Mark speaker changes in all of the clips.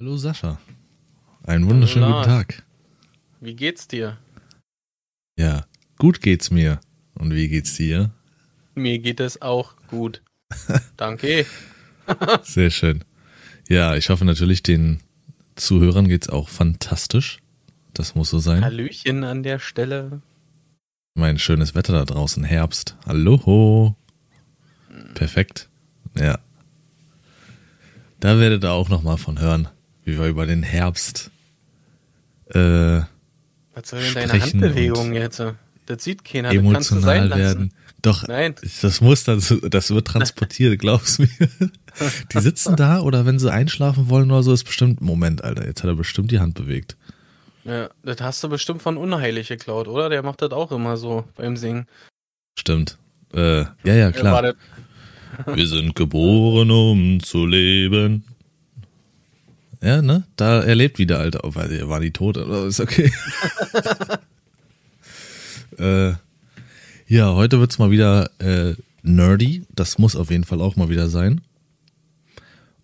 Speaker 1: Hallo Sascha. Einen wunderschönen
Speaker 2: Hallo,
Speaker 1: guten. Tag.
Speaker 2: Wie geht's dir?
Speaker 1: Ja, gut geht's mir. Und wie geht's dir?
Speaker 2: Mir geht es auch gut. Danke.
Speaker 1: Sehr schön. Ja, ich hoffe natürlich, den Zuhörern geht's auch fantastisch. Das muss so sein.
Speaker 2: Hallöchen an der Stelle.
Speaker 1: Mein schönes Wetter da draußen, Herbst. Hallo. Perfekt. Ja. Da werdet ihr auch nochmal von hören, wie wir über den Herbst äh,
Speaker 2: Was soll denn deine Handbewegung jetzt? Das sieht keiner. Das kannst du sein
Speaker 1: emotional
Speaker 2: lassen.
Speaker 1: werden. Doch,
Speaker 2: Nein.
Speaker 1: das muss dann, so- das wird transportiert, glaubst mir. Die sitzen da oder wenn sie einschlafen wollen oder so, ist bestimmt, Moment, Alter, jetzt hat er bestimmt die Hand bewegt.
Speaker 2: Ja, das hast du bestimmt von Unheilig geklaut, oder? Der macht das auch immer so beim Singen.
Speaker 1: Stimmt. Äh, ja, ja, klar. Wir sind geboren, um zu leben. Ja, ne? Da er lebt wieder, Alter. Oh, weil er war nie tot, aber ist okay. äh, ja, heute wird's mal wieder äh, nerdy. Das muss auf jeden Fall auch mal wieder sein.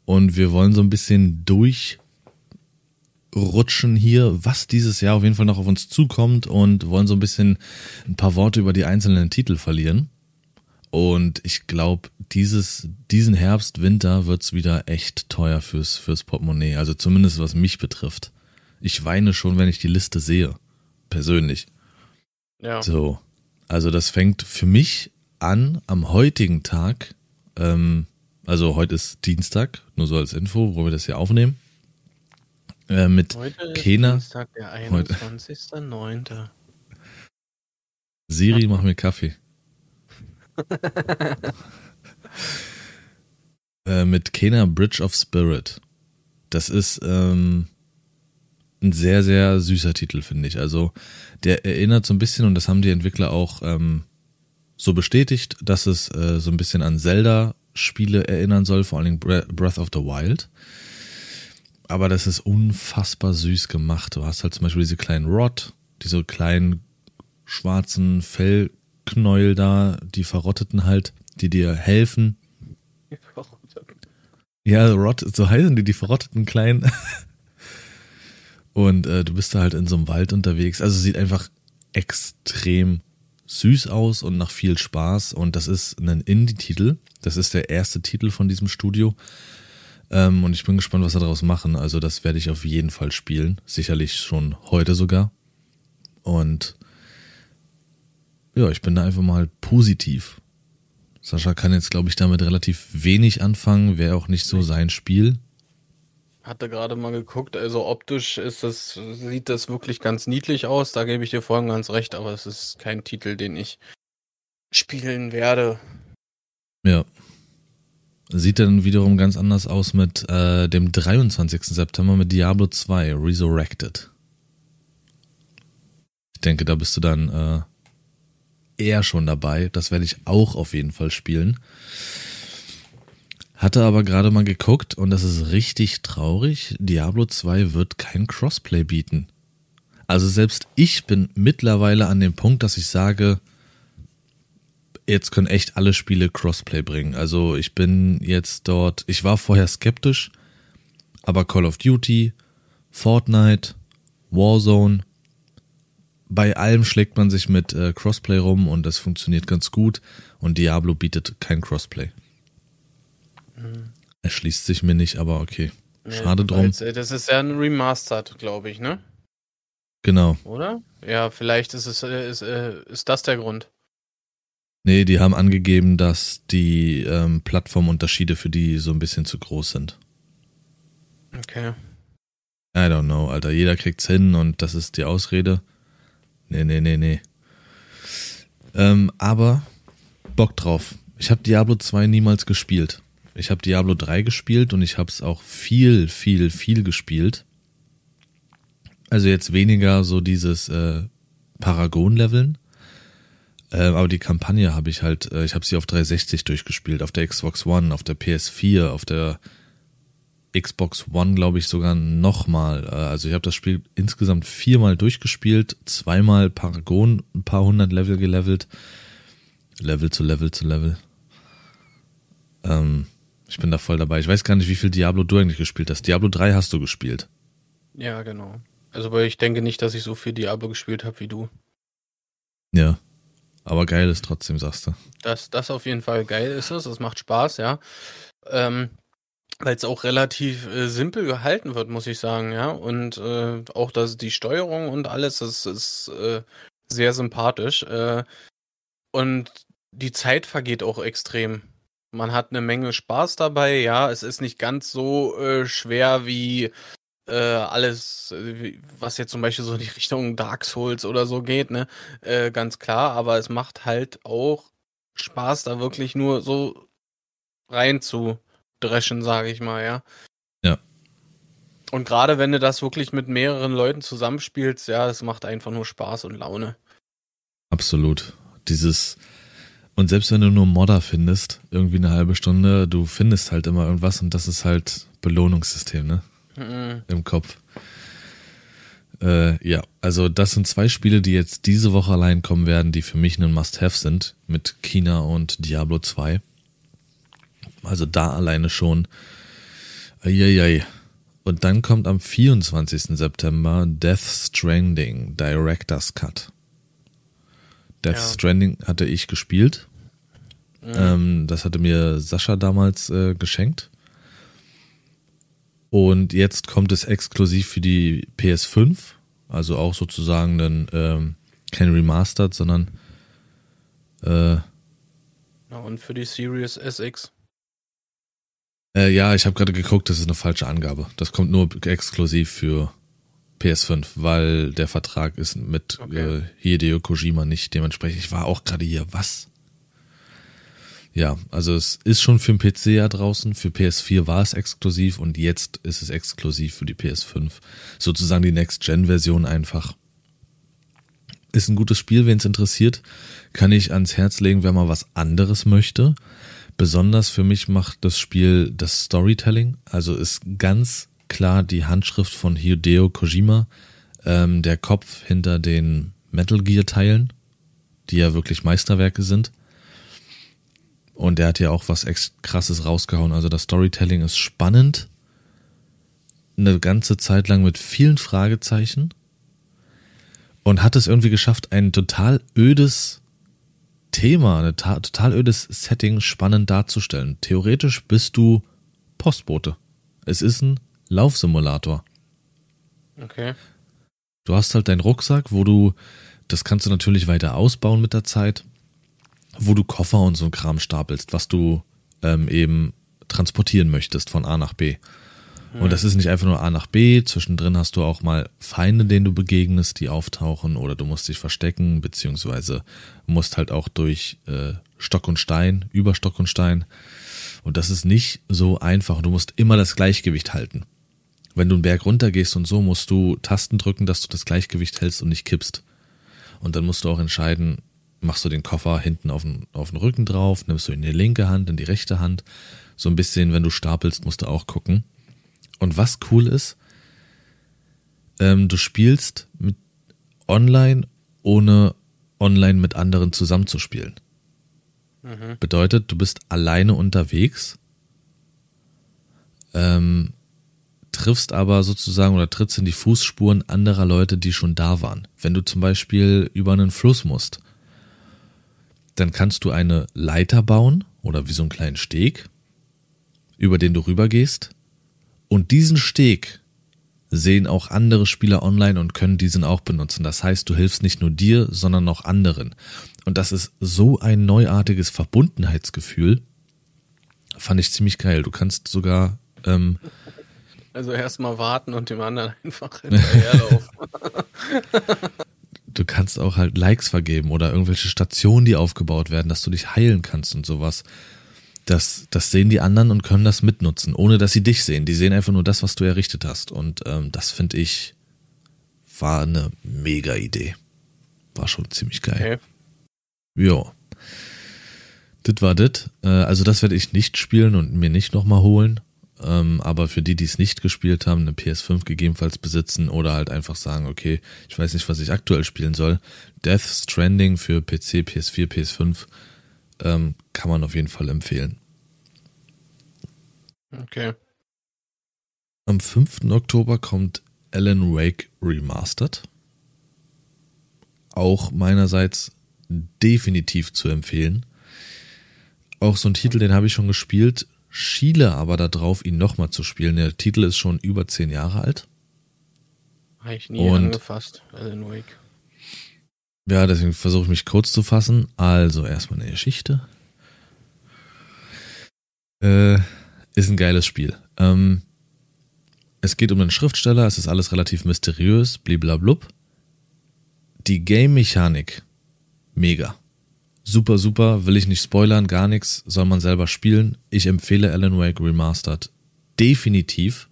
Speaker 1: Und wir wollen so ein bisschen durchrutschen hier, was dieses Jahr auf jeden Fall noch auf uns zukommt und wollen so ein bisschen ein paar Worte über die einzelnen Titel verlieren. Und ich glaube, dieses, diesen Herbst, Winter wird's wieder echt teuer fürs, fürs Portemonnaie. Also zumindest was mich betrifft. Ich weine schon, wenn ich die Liste sehe. Persönlich.
Speaker 2: Ja.
Speaker 1: So. Also das fängt für mich an am heutigen Tag. Ähm, also heute ist Dienstag, nur so als Info, wo wir das hier aufnehmen. Äh, mit
Speaker 2: Heute ist
Speaker 1: Kena.
Speaker 2: Dienstag, der 21.09.
Speaker 1: Siri, mach mir Kaffee. äh, mit Kena Bridge of Spirit. Das ist ähm, ein sehr, sehr süßer Titel, finde ich. Also der erinnert so ein bisschen, und das haben die Entwickler auch ähm, so bestätigt, dass es äh, so ein bisschen an Zelda-Spiele erinnern soll, vor allen Dingen Bre- Breath of the Wild. Aber das ist unfassbar süß gemacht. Du hast halt zum Beispiel diese kleinen Rod, diese kleinen schwarzen Fellknäuel da, die verrotteten halt, die dir helfen. Ja, Rot, so heißen die, die verrotteten kleinen. Und äh, du bist da halt in so einem Wald unterwegs. Also sieht einfach extrem süß aus und nach viel Spaß. Und das ist ein Indie-Titel. Das ist der erste Titel von diesem Studio. Ähm, und ich bin gespannt, was sie daraus machen. Also das werde ich auf jeden Fall spielen. Sicherlich schon heute sogar. Und ja, ich bin da einfach mal positiv. Sascha kann jetzt, glaube ich, damit relativ wenig anfangen. Wäre auch nicht so sein Spiel.
Speaker 2: Hatte gerade mal geguckt, also optisch ist das, sieht das wirklich ganz niedlich aus, da gebe ich dir voll und ganz recht, aber es ist kein Titel, den ich spielen werde.
Speaker 1: Ja. Sieht dann wiederum ganz anders aus mit äh, dem 23. September mit Diablo 2 Resurrected. Ich denke, da bist du dann äh, eher schon dabei. Das werde ich auch auf jeden Fall spielen. Hatte aber gerade mal geguckt und das ist richtig traurig. Diablo 2 wird kein Crossplay bieten. Also selbst ich bin mittlerweile an dem Punkt, dass ich sage, jetzt können echt alle Spiele Crossplay bringen. Also ich bin jetzt dort, ich war vorher skeptisch, aber Call of Duty, Fortnite, Warzone, bei allem schlägt man sich mit äh, Crossplay rum und das funktioniert ganz gut und Diablo bietet kein Crossplay. Erschließt sich mir nicht, aber okay. Schade
Speaker 2: Nee,
Speaker 1: drum.
Speaker 2: weil's, äh, Das ist ja ein Remastered, glaube ich, ne?
Speaker 1: Genau.
Speaker 2: Oder? Ja, vielleicht ist es äh, ist, äh, ist das der Grund.
Speaker 1: Nee, die haben angegeben, dass die ähm, Plattformunterschiede für die so ein bisschen zu groß sind.
Speaker 2: Okay.
Speaker 1: I don't know, Alter. Jeder kriegt's hin und das ist die Ausrede. Nee, nee, nee, nee. Ähm, aber Bock drauf. Ich habe Diablo 2 niemals gespielt. Ich habe Diablo 3 gespielt und ich habe es auch viel, viel, viel gespielt. Also jetzt weniger so dieses äh, Paragon-Leveln. Äh, aber die Kampagne habe ich halt, äh, ich habe sie auf 360 durchgespielt, auf der Xbox One, auf der PS4, auf der Xbox One, glaube ich, sogar nochmal. Äh, Also ich habe das Spiel insgesamt viermal durchgespielt, zweimal Paragon, ein paar hundert Level gelevelt. Level zu Level zu Level. Ähm, Ich bin da voll dabei. Ich weiß gar nicht, wie viel Diablo du eigentlich gespielt hast. Diablo 3 hast du gespielt.
Speaker 2: Ja, genau. Also, weil ich denke nicht, dass ich so viel Diablo gespielt habe wie du.
Speaker 1: Ja. Aber geil ist trotzdem, sagst du.
Speaker 2: Das, das auf jeden Fall geil ist es. Es macht Spaß, ja. Ähm, weil es auch relativ äh, simpel gehalten wird, muss ich sagen, ja. Und äh, auch das, die Steuerung und alles, das ist äh, sehr sympathisch. Äh, und die Zeit vergeht auch extrem. Man hat eine Menge Spaß dabei, ja. Es ist nicht ganz so äh, schwer wie äh, alles, was jetzt zum Beispiel so in die Richtung Dark Souls oder so geht, ne? Äh, ganz klar, aber es macht halt auch Spaß, da wirklich nur so rein zu dreschen, sage ich mal, ja.
Speaker 1: Ja.
Speaker 2: Und gerade wenn du das wirklich mit mehreren Leuten zusammenspielst, ja, es macht einfach nur Spaß und Laune.
Speaker 1: Absolut. Dieses, und selbst wenn du nur Modder findest, irgendwie eine halbe Stunde, du findest halt immer irgendwas und das ist halt Belohnungssystem, ne? Mhm. Im Kopf. Äh, ja, also das sind zwei Spiele, die jetzt diese Woche allein kommen werden, die für mich ein Must-Have sind, mit China und Diablo 2. Also da alleine schon. Eieiei. Und dann kommt am 24. September Death Stranding Director's Cut. Death ja. Stranding hatte ich gespielt. Mhm. Ähm, das hatte mir Sascha damals äh, geschenkt. Und jetzt kommt es exklusiv für die PS5. Also auch sozusagen dann ähm, kein Remastered, sondern äh,
Speaker 2: ja, und für die Series SX.
Speaker 1: Äh, ja, ich habe gerade geguckt, das ist eine falsche Angabe. Das kommt nur exklusiv für PS5, weil der Vertrag ist mit okay. äh, Hideo Kojima nicht dementsprechend. Ich war auch gerade hier, was? Ja, also es ist schon für den PC ja draußen, für PS4 war es exklusiv und jetzt ist es exklusiv für die PS5. Sozusagen die Next-Gen-Version einfach. Ist ein gutes Spiel, wen es interessiert, kann ich ans Herz legen, wer mal was anderes möchte. Besonders für mich macht das Spiel das Storytelling, also ist ganz klar die Handschrift von Hideo Kojima, ähm, der Kopf hinter den Metal Gear Teilen, die ja wirklich Meisterwerke sind. Und er hat ja auch was echt krasses rausgehauen. Also das Storytelling ist spannend. Eine ganze Zeit lang mit vielen Fragezeichen. Und hat es irgendwie geschafft, ein total ödes Thema, ein total ödes Setting spannend darzustellen. Theoretisch bist du Postbote. Es ist ein Laufsimulator.
Speaker 2: Okay.
Speaker 1: Du hast halt deinen Rucksack, wo du, das kannst du natürlich weiter ausbauen mit der Zeit, wo du Koffer und so ein Kram stapelst, was du ähm, eben transportieren möchtest von A nach B. Und das ist nicht einfach nur A nach B, zwischendrin hast du auch mal Feinde, denen du begegnest, die auftauchen oder du musst dich verstecken, beziehungsweise musst halt auch durch äh, Stock und Stein, über Stock und Stein. Und das ist nicht so einfach du musst immer das Gleichgewicht halten. Wenn du einen Berg runtergehst und so, musst du Tasten drücken, dass du das Gleichgewicht hältst und nicht kippst. Und dann musst du auch entscheiden, machst du den Koffer hinten auf den, auf den Rücken drauf, nimmst du in die linke Hand, in die rechte Hand. So ein bisschen, wenn du stapelst, musst du auch gucken. Und was cool ist, ähm, du spielst mit online, ohne online mit anderen zusammenzuspielen. Mhm. Bedeutet, du bist alleine unterwegs, ähm, triffst aber sozusagen oder trittst in die Fußspuren anderer Leute, die schon da waren. Wenn du zum Beispiel über einen Fluss musst, dann kannst du eine Leiter bauen oder wie so einen kleinen Steg, über den du rübergehst und diesen Steg sehen auch andere Spieler online und können diesen auch benutzen. Das heißt, du hilfst nicht nur dir, sondern auch anderen. Und das ist so ein neuartiges Verbundenheitsgefühl. Fand ich ziemlich geil. Du kannst sogar. Ähm,
Speaker 2: also erstmal warten und dem anderen einfach hinterherlaufen.
Speaker 1: du kannst auch halt Likes vergeben oder irgendwelche Stationen, die aufgebaut werden, dass du dich heilen kannst und sowas das, das sehen die anderen und können das mitnutzen, ohne dass sie dich sehen. Die sehen einfach nur das, was du errichtet hast. Und ähm, das finde ich war eine mega Idee. War schon ziemlich geil. Okay. Ja. Das war das. Äh, also das werde ich nicht spielen und mir nicht nochmal holen. Ähm, aber für die, die es nicht gespielt haben, eine PS5 gegebenenfalls besitzen oder halt einfach sagen, okay, ich weiß nicht, was ich aktuell spielen soll. Death Stranding für PC, PS4, PS5 ähm, kann man auf jeden Fall empfehlen.
Speaker 2: Okay.
Speaker 1: Am 5. Oktober kommt Alan Wake Remastered. Auch meinerseits definitiv zu empfehlen. Auch so ein Titel, den habe ich schon gespielt, schiele aber darauf, ihn nochmal zu spielen. Der Titel ist schon über zehn Jahre alt.
Speaker 2: Habe ich nie Und, angefasst, Alan Wake.
Speaker 1: Ja, deswegen versuche ich mich kurz zu fassen. Also erstmal eine Geschichte. Äh, ist ein geiles Spiel. Ähm, es geht um einen Schriftsteller, es ist alles relativ mysteriös, bliblablub. Die Game-Mechanik, mega. Super, super, will ich nicht spoilern, gar nichts, soll man selber spielen. Ich empfehle Alan Wake Remastered definitiv.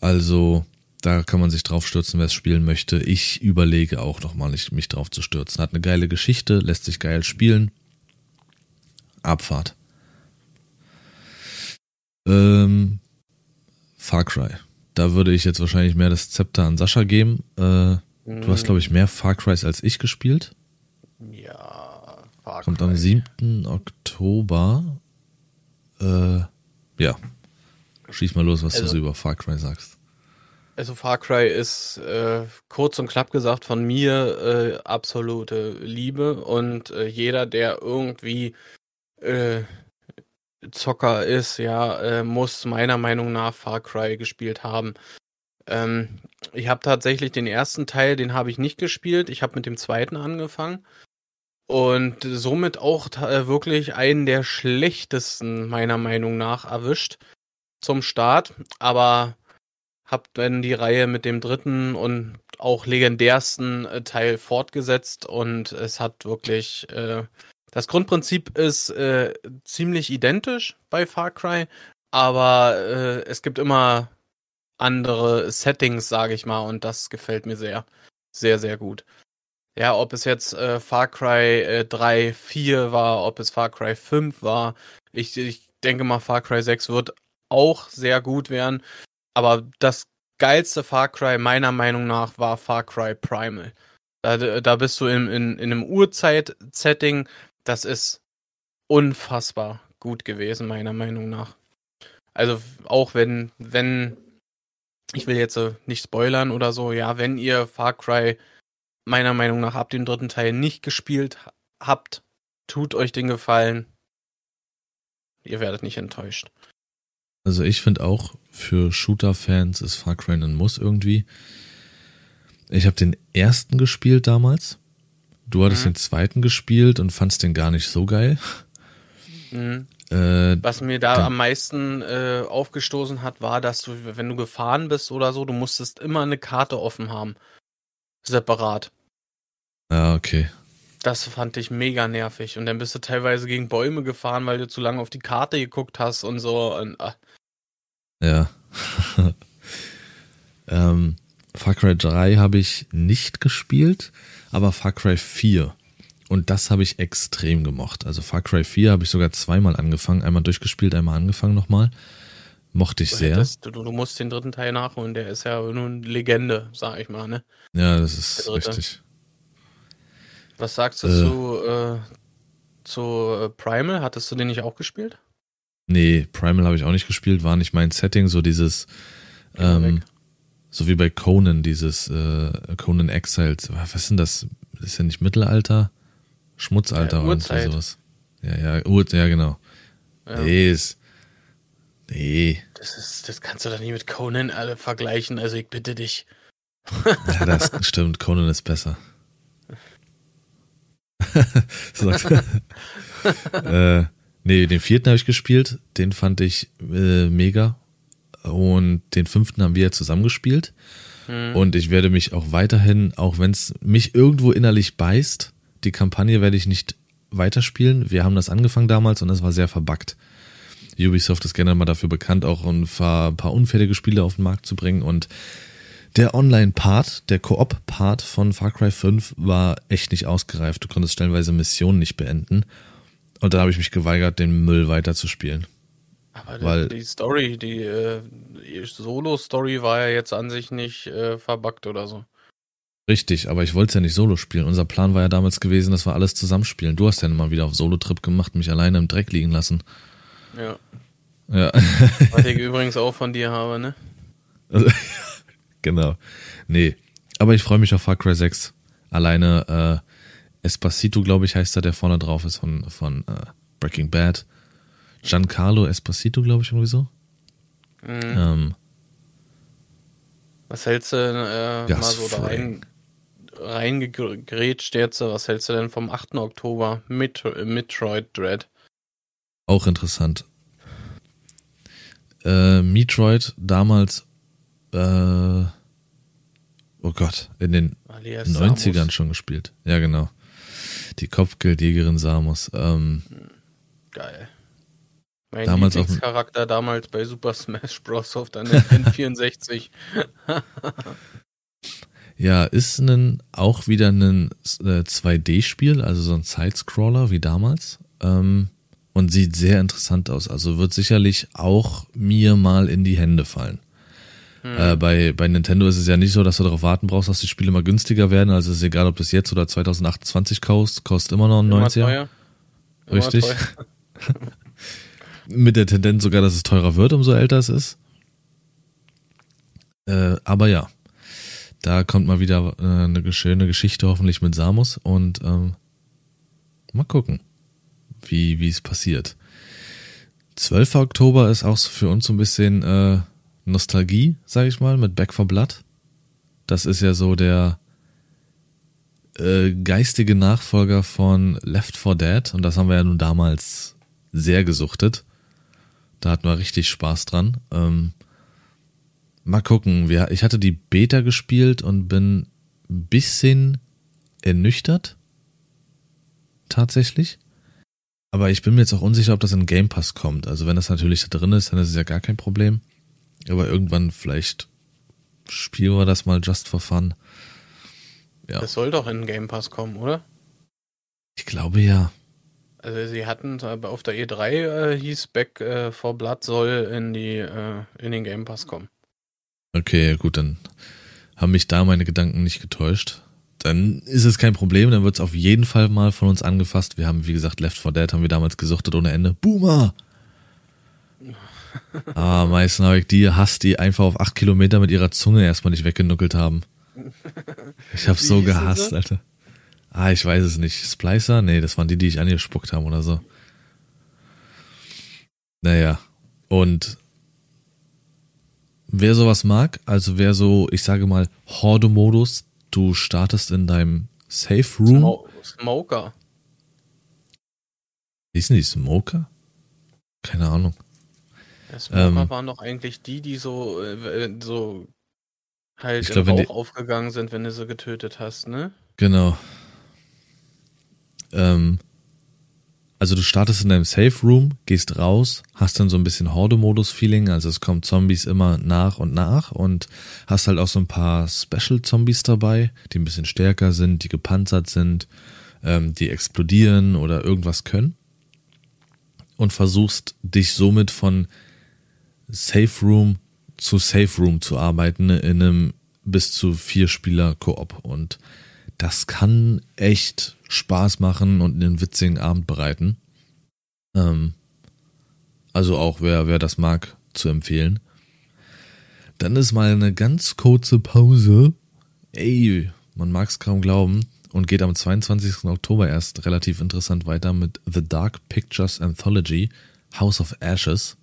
Speaker 1: Also, da kann man sich drauf stürzen, wer es spielen möchte. Ich überlege auch nochmal, mich drauf zu stürzen. Hat eine geile Geschichte, lässt sich geil spielen. Abfahrt. Ähm, Far Cry. Da würde ich jetzt wahrscheinlich mehr das Zepter an Sascha geben. Äh, du hast, glaube ich, mehr Far Crys als ich gespielt.
Speaker 2: Ja, Far
Speaker 1: Cry. Kommt am 7. Oktober. Äh, ja. Schieß mal los, was also, du so über Far Cry sagst.
Speaker 2: Also Far Cry ist äh, kurz und knapp gesagt von mir äh, absolute Liebe und äh, jeder, der irgendwie äh, Zocker ist, ja, äh, muss meiner Meinung nach Far Cry gespielt haben. Ähm, ich habe tatsächlich den ersten Teil, den habe ich nicht gespielt. Ich habe mit dem zweiten angefangen und somit auch äh, wirklich einen der schlechtesten meiner Meinung nach erwischt zum Start. Aber habe dann die Reihe mit dem dritten und auch legendärsten äh, Teil fortgesetzt und es hat wirklich äh, das Grundprinzip ist äh, ziemlich identisch bei Far Cry, aber äh, es gibt immer andere Settings, sage ich mal, und das gefällt mir sehr, sehr, sehr gut. Ja, ob es jetzt äh, Far Cry äh, 3, 4 war, ob es Far Cry 5 war, ich, ich denke mal, Far Cry 6 wird auch sehr gut werden, aber das geilste Far Cry meiner Meinung nach war Far Cry Primal. Da, da bist du in, in, in einem Urzeit-Setting, das ist unfassbar gut gewesen, meiner Meinung nach. Also auch wenn, wenn, ich will jetzt nicht spoilern oder so, ja, wenn ihr Far Cry meiner Meinung nach ab dem dritten Teil nicht gespielt habt, tut euch den Gefallen. Ihr werdet nicht enttäuscht.
Speaker 1: Also ich finde auch, für Shooter-Fans ist Far Cry ein Muss irgendwie. Ich habe den ersten gespielt damals. Du hattest mhm. den zweiten gespielt und fandst den gar nicht so geil.
Speaker 2: Mhm. Äh, Was mir da am meisten äh, aufgestoßen hat, war, dass du, wenn du gefahren bist oder so, du musstest immer eine Karte offen haben. Separat.
Speaker 1: Ja, okay.
Speaker 2: Das fand ich mega nervig. Und dann bist du teilweise gegen Bäume gefahren, weil du zu lange auf die Karte geguckt hast und so. Und, ah.
Speaker 1: Ja. ähm, Far Cry 3 habe ich nicht gespielt aber Far Cry 4. Und das habe ich extrem gemocht. Also Far Cry 4 habe ich sogar zweimal angefangen, einmal durchgespielt, einmal angefangen nochmal. Mochte ich sehr. Das,
Speaker 2: du, du, musst den dritten Teil nachholen, der ist ja nun Legende, sag ich mal, ne?
Speaker 1: Ja, das ist richtig.
Speaker 2: Was sagst du äh, zu, äh, zu äh, Primal? Hattest du den nicht auch gespielt?
Speaker 1: Nee, Primal habe ich auch nicht gespielt, war nicht mein Setting, so dieses ähm, so wie bei Conan, dieses äh, Conan Exiles. Was ist denn das? das? Ist ja nicht Mittelalter? Schmutzalter ja, oder sowas. Ja, ja, Ur ja, genau. Ja. Nee, ist. Nee.
Speaker 2: Das, ist, das kannst du doch nie mit Conan alle vergleichen, also ich bitte dich.
Speaker 1: ja, das stimmt, Conan ist besser. äh, nee, den vierten habe ich gespielt, den fand ich äh, mega. Und den fünften haben wir zusammengespielt. Mhm. Und ich werde mich auch weiterhin, auch wenn es mich irgendwo innerlich beißt, die Kampagne werde ich nicht weiterspielen. Wir haben das angefangen damals und es war sehr verbuggt. Ubisoft ist gerne mal dafür bekannt, auch ein paar, paar unfertige Spiele auf den Markt zu bringen. Und der Online-Part, der Koop-Part von Far Cry 5 war echt nicht ausgereift. Du konntest stellenweise Missionen nicht beenden. Und da habe ich mich geweigert, den Müll weiterzuspielen.
Speaker 2: Aber Weil, die Story, die, äh, die Solo-Story war ja jetzt an sich nicht äh, verbuggt oder so.
Speaker 1: Richtig, aber ich wollte es ja nicht solo spielen. Unser Plan war ja damals gewesen, dass wir alles zusammenspielen. Du hast ja immer wieder auf Solo-Trip gemacht, mich alleine im Dreck liegen lassen.
Speaker 2: Ja.
Speaker 1: Ja.
Speaker 2: Was ich übrigens auch von dir habe, ne?
Speaker 1: Also, genau. Nee. Aber ich freue mich auf Far Cry 6. Alleine äh, Espacito, glaube ich, heißt er, der vorne drauf ist von, von äh, Breaking Bad. Giancarlo Espacito, glaube ich, irgendwie so.
Speaker 2: Mhm.
Speaker 1: Ähm,
Speaker 2: Was hältst du äh,
Speaker 1: Ja,
Speaker 2: mal so da rein, reingegrätscht jetzt? Was hältst du denn vom 8. Oktober mit Metroid Dread?
Speaker 1: auch interessant. Äh, Metroid damals, äh, oh Gott, in den
Speaker 2: Alias
Speaker 1: 90ern
Speaker 2: Samus.
Speaker 1: schon gespielt. Ja, genau. Die Kopfgeldjägerin Samus. Ähm,
Speaker 2: Geil. Mein
Speaker 1: Damals auf
Speaker 2: Lieblingscharakter damals bei Super Smash Bros. auf der N64.
Speaker 1: ja, ist ein, auch wieder ein äh, 2D-Spiel, also so ein Sidescroller wie damals. Ähm, und sieht sehr interessant aus. Also wird sicherlich auch mir mal in die Hände fallen.
Speaker 2: Hm.
Speaker 1: Äh, bei, bei Nintendo ist es ja nicht so, dass du darauf warten brauchst, dass die Spiele mal günstiger werden. Also es ist egal, ob das jetzt oder 2028 kostet, kostet immer noch ein
Speaker 2: Immer
Speaker 1: 90er.
Speaker 2: teuer. Immer
Speaker 1: Richtig. Mit der Tendenz sogar, dass es teurer wird, umso älter es ist. Äh, aber ja, da kommt mal wieder äh, eine schöne Geschichte hoffentlich mit Samus und ähm, mal gucken, wie wie es passiert. 12. Oktober ist auch für uns so ein bisschen äh, Nostalgie, sag ich mal, mit Back for Blood. Das ist ja so der äh, geistige Nachfolger von Left 4 Dead und das haben wir ja nun damals sehr gesuchtet. Da hatten wir richtig Spaß dran. Ähm, mal gucken. Wir, ich hatte die Beta gespielt und bin ein bisschen ernüchtert. Tatsächlich. Aber ich bin mir jetzt auch unsicher, ob das in Game Pass kommt. Also wenn das natürlich da drin ist, dann ist es ja gar kein Problem. Aber irgendwann vielleicht spielen wir das mal just for fun. Ja.
Speaker 2: Das soll doch in den Game Pass kommen, oder?
Speaker 1: Ich glaube ja.
Speaker 2: Also sie hatten aber auf der E3 äh, hieß Back äh, for Blood soll in die äh, in den Game Pass kommen.
Speaker 1: Okay, gut, dann haben mich da meine Gedanken nicht getäuscht. Dann ist es kein Problem, dann wird es auf jeden Fall mal von uns angefasst. Wir haben, wie gesagt, Left 4 Dead haben wir damals gesuchtet ohne Ende. Boomer! Ah, meistens habe ich die hasst, die einfach auf acht Kilometer mit ihrer Zunge erstmal nicht weggenuckelt haben. Ich hab's
Speaker 2: Wie
Speaker 1: so gehasst,
Speaker 2: sie?
Speaker 1: Alter. Ah, ich weiß es nicht. Splicer? Nee, das waren die, die ich angespuckt haben oder so. Naja. Und wer sowas mag, also wer so, ich sage mal, Horde-Modus, du startest in deinem Safe Room.
Speaker 2: Smo Smoker.
Speaker 1: Hießen die Smoker? Keine Ahnung.
Speaker 2: Smoker
Speaker 1: Ähm.
Speaker 2: waren doch eigentlich die, die so äh, äh, so halt
Speaker 1: glaub,
Speaker 2: Rauch
Speaker 1: die-
Speaker 2: aufgegangen sind, wenn du sie getötet hast, ne?
Speaker 1: Genau. Ähm, also du startest in deinem Safe Room, gehst raus, hast dann so ein bisschen Horde-Modus-Feeling, also es kommen Zombies immer nach und nach und hast halt auch so ein paar Special-Zombies dabei, die ein bisschen stärker sind, die gepanzert sind, ähm, die explodieren oder irgendwas können. Und versuchst dich somit von Safe Room zu Safe Room zu arbeiten in einem bis zu vier Spieler Koop und das kann echt Spaß machen und einen witzigen Abend bereiten. Ähm, also auch wer, wer das mag, zu empfehlen. Dann ist mal eine ganz kurze Pause. Ey, man mag es kaum glauben. Und geht am 22. Oktober erst relativ interessant weiter mit The Dark Pictures Anthology House of Ashes.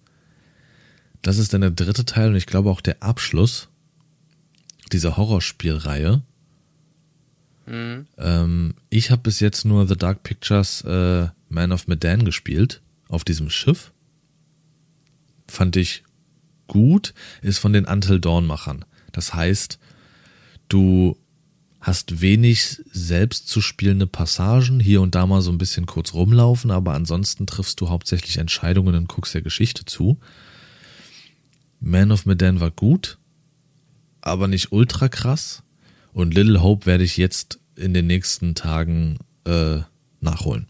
Speaker 1: Das ist dann der dritte Teil und ich glaube auch der Abschluss dieser Horrorspielreihe.
Speaker 2: Mhm.
Speaker 1: Ähm, ich habe bis jetzt nur The Dark Pictures äh, Man of Medan gespielt auf diesem Schiff. Fand ich gut, ist von den Until Dawn Machern. Das heißt, du hast wenig selbst zu spielende Passagen, hier und da mal so ein bisschen kurz rumlaufen, aber ansonsten triffst du hauptsächlich Entscheidungen und guckst der Geschichte zu. Man of Medan war gut, aber nicht ultra krass. Und Little Hope werde ich jetzt in den nächsten Tagen äh, nachholen.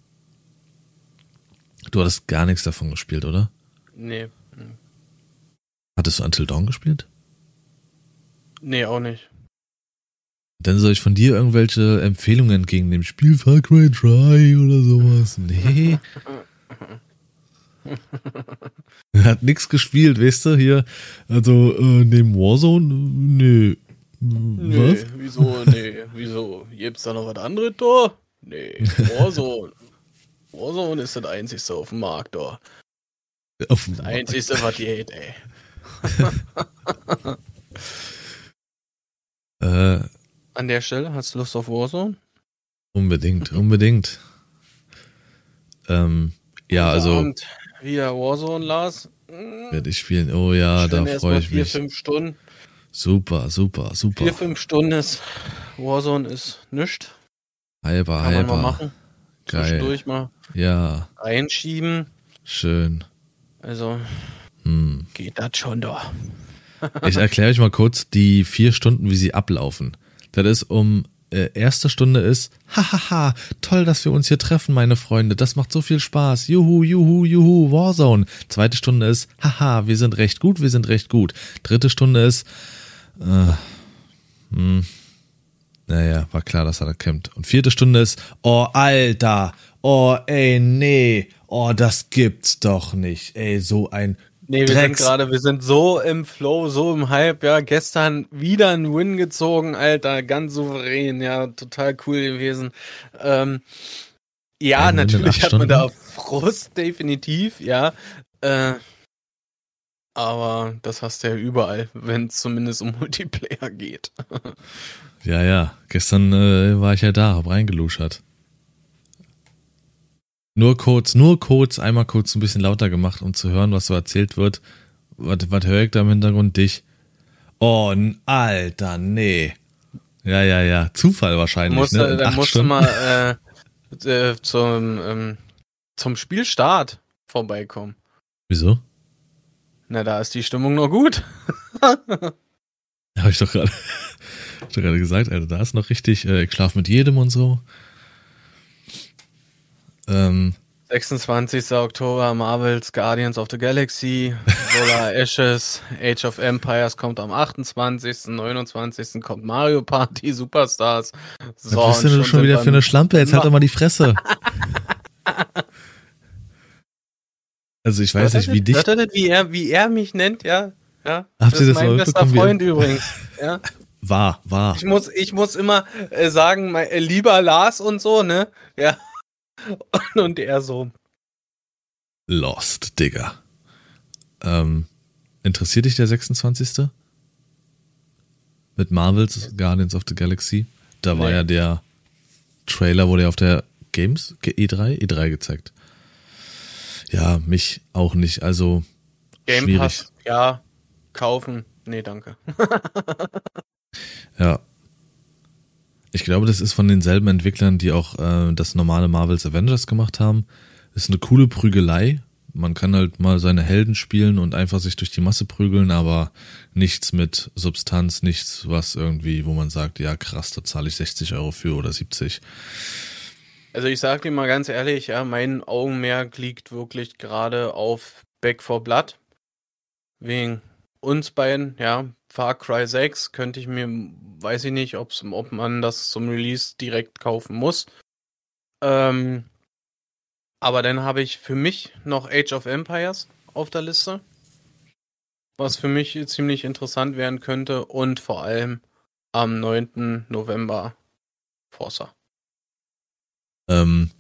Speaker 1: Du hattest gar nichts davon gespielt, oder?
Speaker 2: Nee.
Speaker 1: Hattest du Until Dawn gespielt?
Speaker 2: Nee, auch nicht.
Speaker 1: Dann soll ich von dir irgendwelche Empfehlungen gegen dem Spiel Far Cry 3 oder sowas? Nee. er hat nix gespielt, weißt du, hier. Also, äh, neben Warzone, nee.
Speaker 2: Nee, wieso, nee, wieso? Gibt's da noch was anderes da? Nee, Warzone. Warzone ist das einzigste auf dem Markt da.
Speaker 1: Auf
Speaker 2: Das einzigste, was geht, ey.
Speaker 1: äh,
Speaker 2: An der Stelle, hast du Lust auf Warzone?
Speaker 1: unbedingt, unbedingt. Ähm, ja, also
Speaker 2: Abend wieder Warzone, Lars. Hm,
Speaker 1: werde ich spielen. Oh ja, da
Speaker 2: mir erst
Speaker 1: freue ich
Speaker 2: vier,
Speaker 1: mich.
Speaker 2: fünf Stunden.
Speaker 1: Super, super, super.
Speaker 2: Vier, fünf Stunden ist Warzone ist nichts.
Speaker 1: Halber,
Speaker 2: Kann man mal
Speaker 1: halber.
Speaker 2: machen.
Speaker 1: Geil.
Speaker 2: Zwischendurch mal
Speaker 1: Ja,
Speaker 2: reinschieben.
Speaker 1: schön.
Speaker 2: Also
Speaker 1: Hm.
Speaker 2: geht das schon da.
Speaker 1: Ich erkläre euch mal kurz die vier Stunden, wie sie ablaufen. Das ist um äh, erste Stunde ist, hahaha, toll, dass wir uns hier treffen, meine Freunde. Das macht so viel Spaß. Juhu, juhu, juhu, Warzone. Zweite Stunde ist, haha, wir sind recht gut, wir sind recht gut. Dritte Stunde ist, äh, hm, naja, war klar, dass er da kämpft. Und vierte Stunde ist, oh, Alter, oh, ey, nee, oh, das gibt's doch nicht. Ey, so ein
Speaker 2: Nee, wir sind
Speaker 1: Drecks-
Speaker 2: gerade, wir sind so im Flow, so im Hype, ja. Gestern wieder ein Win gezogen, Alter, ganz souverän, ja, total cool gewesen. Ähm, ja,
Speaker 1: in
Speaker 2: natürlich hat man da? Frust, definitiv, ja. Äh, aber das hast du ja überall, wenn es zumindest um Multiplayer geht.
Speaker 1: Ja, ja. Gestern äh, war ich ja da, hab reingeluschert. Nur kurz, nur kurz, einmal kurz ein bisschen lauter gemacht, um zu hören, was so erzählt wird. Was, was höre ich da im Hintergrund? Dich. Oh, Alter, nee. Ja, ja, ja. Zufall wahrscheinlich,
Speaker 2: musst,
Speaker 1: ne?
Speaker 2: du-
Speaker 1: acht
Speaker 2: musst du
Speaker 1: Stunden.
Speaker 2: mal äh, äh, zum, ähm, zum Spielstart vorbeikommen.
Speaker 1: Wieso?
Speaker 2: Na, da ist die Stimmung noch gut.
Speaker 1: Habe ich doch gerade hab ich doch gerade gesagt, Alter, da ist noch richtig, äh, ich schlaf mit jedem und so. Ähm,
Speaker 2: 26. Oktober, Marvels Guardians of the Galaxy, Solar Ashes, Age of Empires kommt am 28. 29. kommt Mario Party Superstars. So,
Speaker 1: was bist denn du schon wieder für eine Schlampe? Jetzt halt doch mal die Fresse. Also ich weiß
Speaker 2: Hört
Speaker 1: nicht, wie dich.
Speaker 2: Hört ihr das, wie er, wie er mich nennt, ja? Ja.
Speaker 1: Habt
Speaker 2: das
Speaker 1: ihr
Speaker 2: ist
Speaker 1: das
Speaker 2: mein
Speaker 1: mal
Speaker 2: bester
Speaker 1: er-
Speaker 2: Freund übrigens. Ja.
Speaker 1: War, war.
Speaker 2: Ich muss, ich muss immer äh, sagen, mein, äh, lieber Lars und so, ne? Ja. Und, er so.
Speaker 1: Lost, Digga. Ähm, interessiert dich der 26.? Mit Marvels Guardians of the Galaxy? Da war
Speaker 2: Nee.
Speaker 1: ja der Trailer, wurde ja auf der Games Ge- E3? E3 gezeigt. Ja, mich auch nicht. Also
Speaker 2: Game
Speaker 1: schwierig.
Speaker 2: Pass, ja, kaufen. Nee, danke.
Speaker 1: Ja. Ich glaube, das ist von denselben Entwicklern, die auch äh, das normale Marvels Avengers gemacht haben. Ist eine coole Prügelei. Man kann halt mal seine Helden spielen und einfach sich durch die Masse prügeln, aber nichts mit Substanz, nichts, was irgendwie, wo man sagt, ja krass, da zahle ich 60 Euro für oder 70.
Speaker 2: Also ich sag dir mal ganz ehrlich, ja, mein Augenmerk liegt wirklich gerade auf Back for Blood. Wegen uns beiden, ja, Far Cry 6 könnte ich mir, weiß ich nicht, ob man das zum Release direkt kaufen muss. Ähm, aber dann habe ich für mich noch Age of Empires auf der Liste. Was für mich ziemlich interessant werden könnte und vor allem am 9. November Forza.
Speaker 1: Ähm,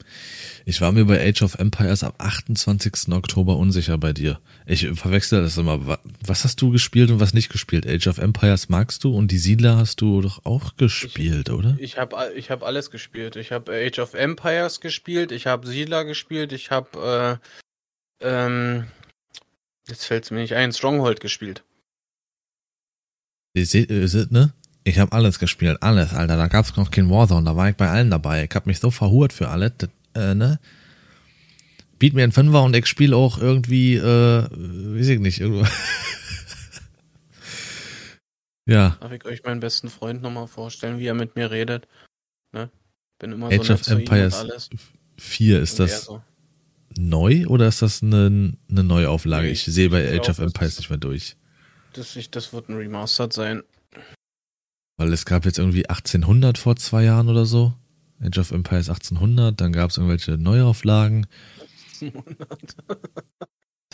Speaker 1: ich war mir bei Age of Empires am 28. Oktober unsicher bei dir. Ich verwechsel das immer. Wa- Was hast du gespielt und was nicht gespielt? Age of Empires magst du und die Siedler hast du doch auch gespielt, oder?
Speaker 2: Ich habe ich hab alles gespielt. Ich habe Age of Empires gespielt, ich habe Siedler gespielt, ich habe äh, ähm, jetzt fällt es mir nicht ein, Stronghold gespielt.
Speaker 1: Ihr seht, ne? Ich habe alles gespielt, alles, Alter. Da gab's noch kein Warzone, da war ich bei allen dabei. Ich hab mich so verhurt für alle, äh, ne? Biet mir einen Fünfer und ich spiele auch irgendwie, äh, weiß ich nicht, irgendwo. ja,
Speaker 2: Darf ich euch meinen besten Freund nochmal vorstellen, wie er mit mir redet? Ne? Bin immer
Speaker 1: Age
Speaker 2: so
Speaker 1: of Empires
Speaker 2: alles.
Speaker 1: vier, ist
Speaker 2: Und
Speaker 1: das
Speaker 2: so.
Speaker 1: neu oder ist das eine, eine Neuauflage?
Speaker 2: Nee,
Speaker 1: Ich sehe bei
Speaker 2: ich
Speaker 1: Age
Speaker 2: glaub,
Speaker 1: of Empires nicht mehr durch.
Speaker 2: Das, ich, das wird ein Remastered sein.
Speaker 1: Weil es gab jetzt irgendwie 1800 vor zwei Jahren oder so. Age of Empires 1800, dann gab es irgendwelche Neuauflagen.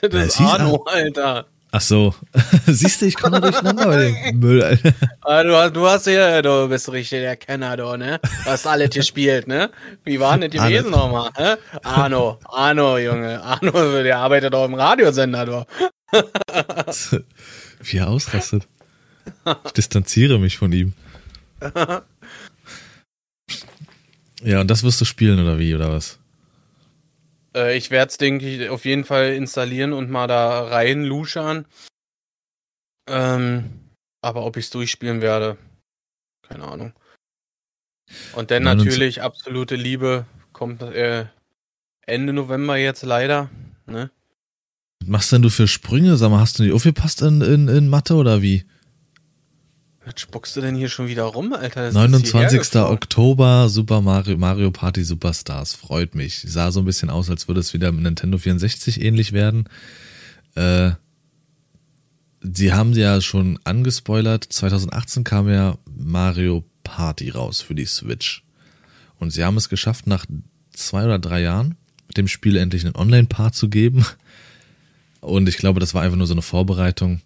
Speaker 2: Das
Speaker 1: Ja,
Speaker 2: ist
Speaker 1: hieß
Speaker 2: Arno, Alter.
Speaker 1: Ach so. Siehst du, ich komme durcheinander bei dem Müll, Alter.
Speaker 2: Ah, du, hast- du hast hier, du bist richtig der Kenner, du, ne? Du hast alles gespielt, ne? Wie war denn das
Speaker 1: Alles.
Speaker 2: gewesen nochmal, hä? Arno, Arno, Junge. Arno, der arbeitet doch im Radiosender, du.
Speaker 1: Wie er ausrastet. Ich distanziere mich von ihm. Ja, und das wirst du spielen, oder wie, oder was?
Speaker 2: Äh, ich werde es, denke ich, auf jeden Fall installieren und mal da rein luschern. Ähm, aber ob ich es durchspielen werde, keine Ahnung. Und dann
Speaker 1: 29
Speaker 2: natürlich absolute Liebe kommt äh, Ende November jetzt leider. Ne?
Speaker 1: Was machst denn du für Sprünge? Sag mal, hast du nicht aufgepasst in, in, in Mathe oder wie?
Speaker 2: Was spuckst du denn hier schon wieder rum, Alter? Das ist hierher
Speaker 1: 29.
Speaker 2: geflogen.
Speaker 1: Oktober, Super Mario, Mario Party Superstars. Freut mich. Sah so ein bisschen aus, als würde es wieder mit Nintendo 64 ähnlich werden. Äh, sie haben ja schon angespoilert. 2018 kam ja Mario Party raus für die Switch. Und sie haben es geschafft, nach zwei oder drei Jahren dem Spiel endlich einen Online-Part zu geben. Und ich glaube, das war einfach nur so eine Vorbereitung.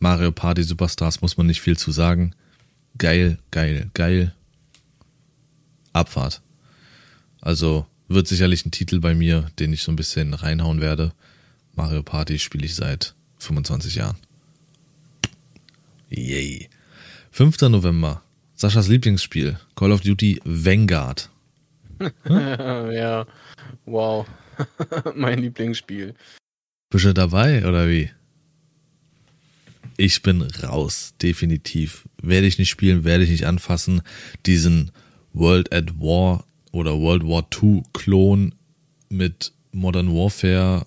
Speaker 1: Mario Party Superstars muss man nicht viel zu sagen. Geil, geil, geil. Abfahrt. Also wird sicherlich ein Titel bei mir, den ich so ein bisschen reinhauen werde. Mario Party spiele ich seit 25 Jahren. Yay. 5. November. Saschas Lieblingsspiel. Call of Duty Vanguard.
Speaker 2: ja, wow. mein Lieblingsspiel.
Speaker 1: Bist du dabei oder wie? Ich bin raus, definitiv. Werde ich nicht spielen, werde ich nicht anfassen. Diesen World at War oder World War II Klon mit Modern Warfare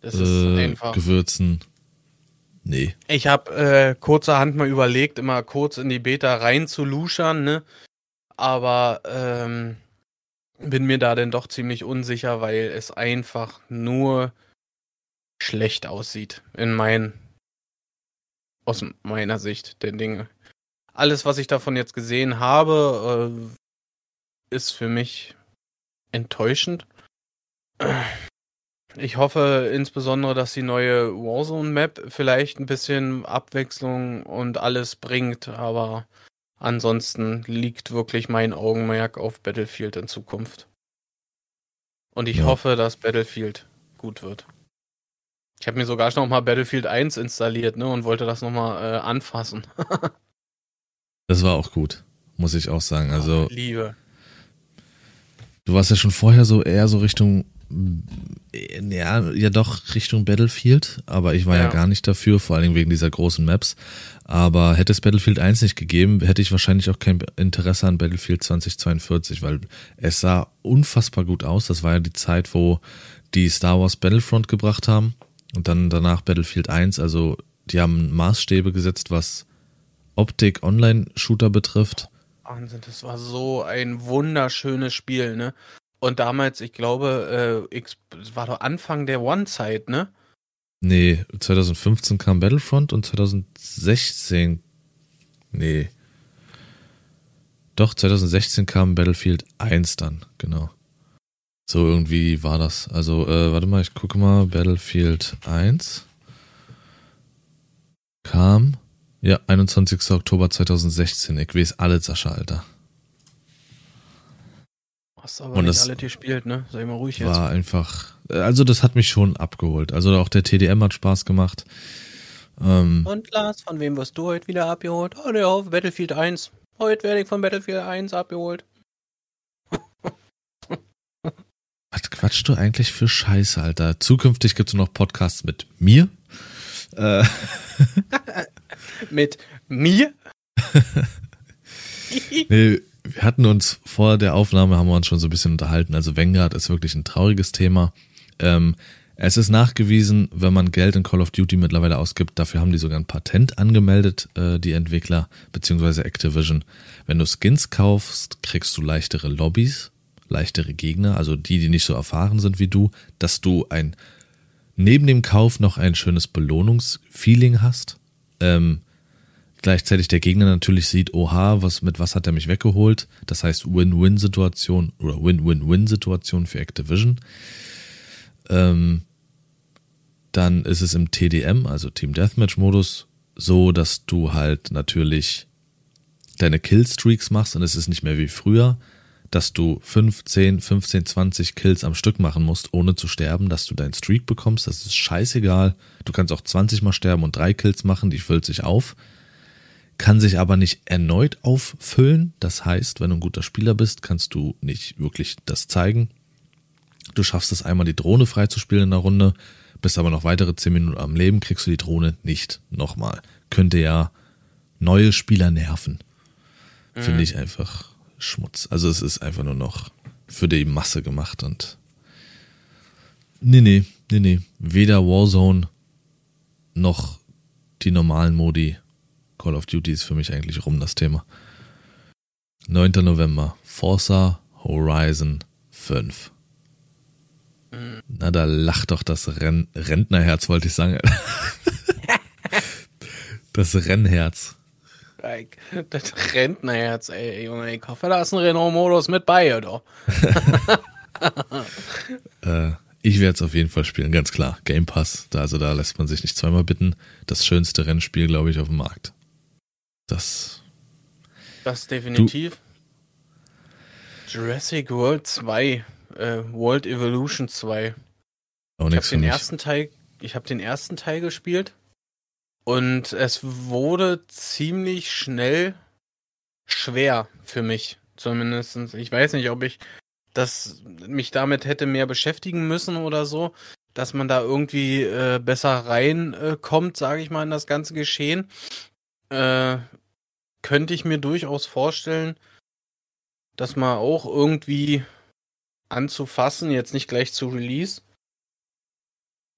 Speaker 2: Das ist
Speaker 1: äh,
Speaker 2: einfach.
Speaker 1: Gewürzen. Nee.
Speaker 2: Ich habe äh, kurzerhand mal überlegt, immer kurz in die Beta rein zu luschern, ne? Aber ähm, bin mir da denn doch ziemlich unsicher, weil es einfach nur schlecht aussieht in mein aus meiner Sicht der Dinge. Alles, was ich davon jetzt gesehen habe, äh, ist für mich enttäuschend. Ich hoffe insbesondere, dass die neue Warzone-Map vielleicht ein bisschen Abwechslung und alles bringt, aber ansonsten liegt wirklich mein Augenmerk auf Battlefield in Zukunft. Und ich
Speaker 1: Ja.
Speaker 2: hoffe, dass Battlefield gut wird. Ich habe mir sogar schon mal Battlefield 1 installiert, ne, und wollte das noch mal äh, anfassen.
Speaker 1: Das war auch gut, muss ich auch sagen. Also,
Speaker 2: Liebe.
Speaker 1: du warst ja schon vorher so eher so Richtung, äh, ja, ja doch Richtung Battlefield, aber ich war ja.
Speaker 2: Ja.
Speaker 1: gar nicht dafür, vor allen Dingen wegen dieser großen Maps. Aber hätte es Battlefield 1 nicht gegeben, hätte ich wahrscheinlich auch kein Interesse an Battlefield 2042, weil es sah unfassbar gut aus. Das war ja die Zeit, wo die Star Wars Battlefront gebracht haben und dann danach Battlefield 1. Also die haben Maßstäbe gesetzt, was Optik Online-Shooter betrifft.
Speaker 2: Wahnsinn, das war so ein wunderschönes Spiel, ne? Und damals, ich glaube, äh, war doch Anfang der One-Zeit, ne?
Speaker 1: Nee, 2015 kam Battlefront und 2016. Nee. Doch, 2016 kam Battlefield 1 dann, genau. So irgendwie war das. Also, äh, warte mal, ich gucke mal. Battlefield 1 kam. Ja, 21. Oktober 2016. Ich weiß alles, Sascha, Alter.
Speaker 2: Hast aber
Speaker 1: Und
Speaker 2: nicht
Speaker 1: das
Speaker 2: alle gespielt, ne? Sei mal ruhig jetzt.
Speaker 1: War einfach. Also, das hat mich schon abgeholt. Also, auch der TDM hat Spaß gemacht. Ähm,
Speaker 2: Und Lars, von wem wirst du heute wieder abgeholt? Oh, ne, auf Battlefield 1. Heute werde ich von Battlefield 1 abgeholt.
Speaker 1: Was quatschst du eigentlich für Scheiße, Alter? Zukünftig gibt's nur noch Podcasts mit mir. Äh,
Speaker 2: Mit mir?
Speaker 1: nee, wir hatten uns vor der Aufnahme, haben wir uns schon so ein bisschen unterhalten. Also Vanguard ist wirklich ein trauriges Thema. Ähm, es ist nachgewiesen, wenn man Geld in Call of Duty mittlerweile ausgibt, dafür haben die sogar ein Patent angemeldet, äh, die Entwickler, beziehungsweise Activision. Wenn du Skins kaufst, kriegst du leichtere Lobbys, leichtere Gegner, also die, die nicht so erfahren sind wie du, dass du ein neben dem Kauf noch ein schönes Belohnungsfeeling hast. Ähm, gleichzeitig der Gegner natürlich sieht, oha, was, mit was hat er mich weggeholt? Das heißt Win-Win-Situation oder Win-Win-Win-Situation für Activision. Ähm, dann ist es im TDM, also Team Deathmatch Modus, so, dass du halt natürlich deine Killstreaks machst und es ist nicht mehr wie früher, dass du 15, 15, 20 Kills am Stück machen musst, ohne zu sterben, dass du deinen Streak bekommst. Das ist scheißegal. Du kannst auch 20 mal sterben und drei Kills machen, die füllt sich auf. Kann sich aber nicht erneut auffüllen. Das heißt, wenn du ein guter Spieler bist, kannst du nicht wirklich das zeigen. Du schaffst es einmal, die Drohne freizuspielen in der Runde, bist aber noch weitere 10 Minuten am Leben, kriegst du die Drohne nicht nochmal. Könnte ja neue Spieler nerven. Mhm. Finde ich einfach Schmutz. Also es ist einfach nur noch für die Masse gemacht und nee, nee, nee, nee. Weder Warzone noch die normalen Modi. Call of Duty ist für mich eigentlich rum das Thema. 9. November. Forza Horizon 5. Mhm. Na, da lacht doch das Ren Rentnerherz, wollte ich sagen. das Rennherz.
Speaker 2: Das Rentnerherz, ey, Junge, ich hoffe, da ist ein Renault-Modus mit bei, oder?
Speaker 1: äh, ich werde es auf jeden Fall spielen, ganz klar. Game Pass, da, also da lässt man sich nicht zweimal bitten. Das schönste Rennspiel, glaube ich, auf dem Markt. Das.
Speaker 2: Das definitiv. Du. Jurassic World 2, äh, World Evolution 2. Auch ich habe den ersten Teil, ich habe den ersten Teil gespielt. Und es wurde ziemlich schnell schwer für mich, zumindest. Ich weiß nicht, ob ich das mich damit hätte mehr beschäftigen müssen oder so, dass man da irgendwie äh, besser reinkommt, äh, sage ich mal, in das ganze Geschehen. Äh, könnte ich mir durchaus vorstellen, dass man auch irgendwie anzufassen, jetzt nicht gleich zu Release,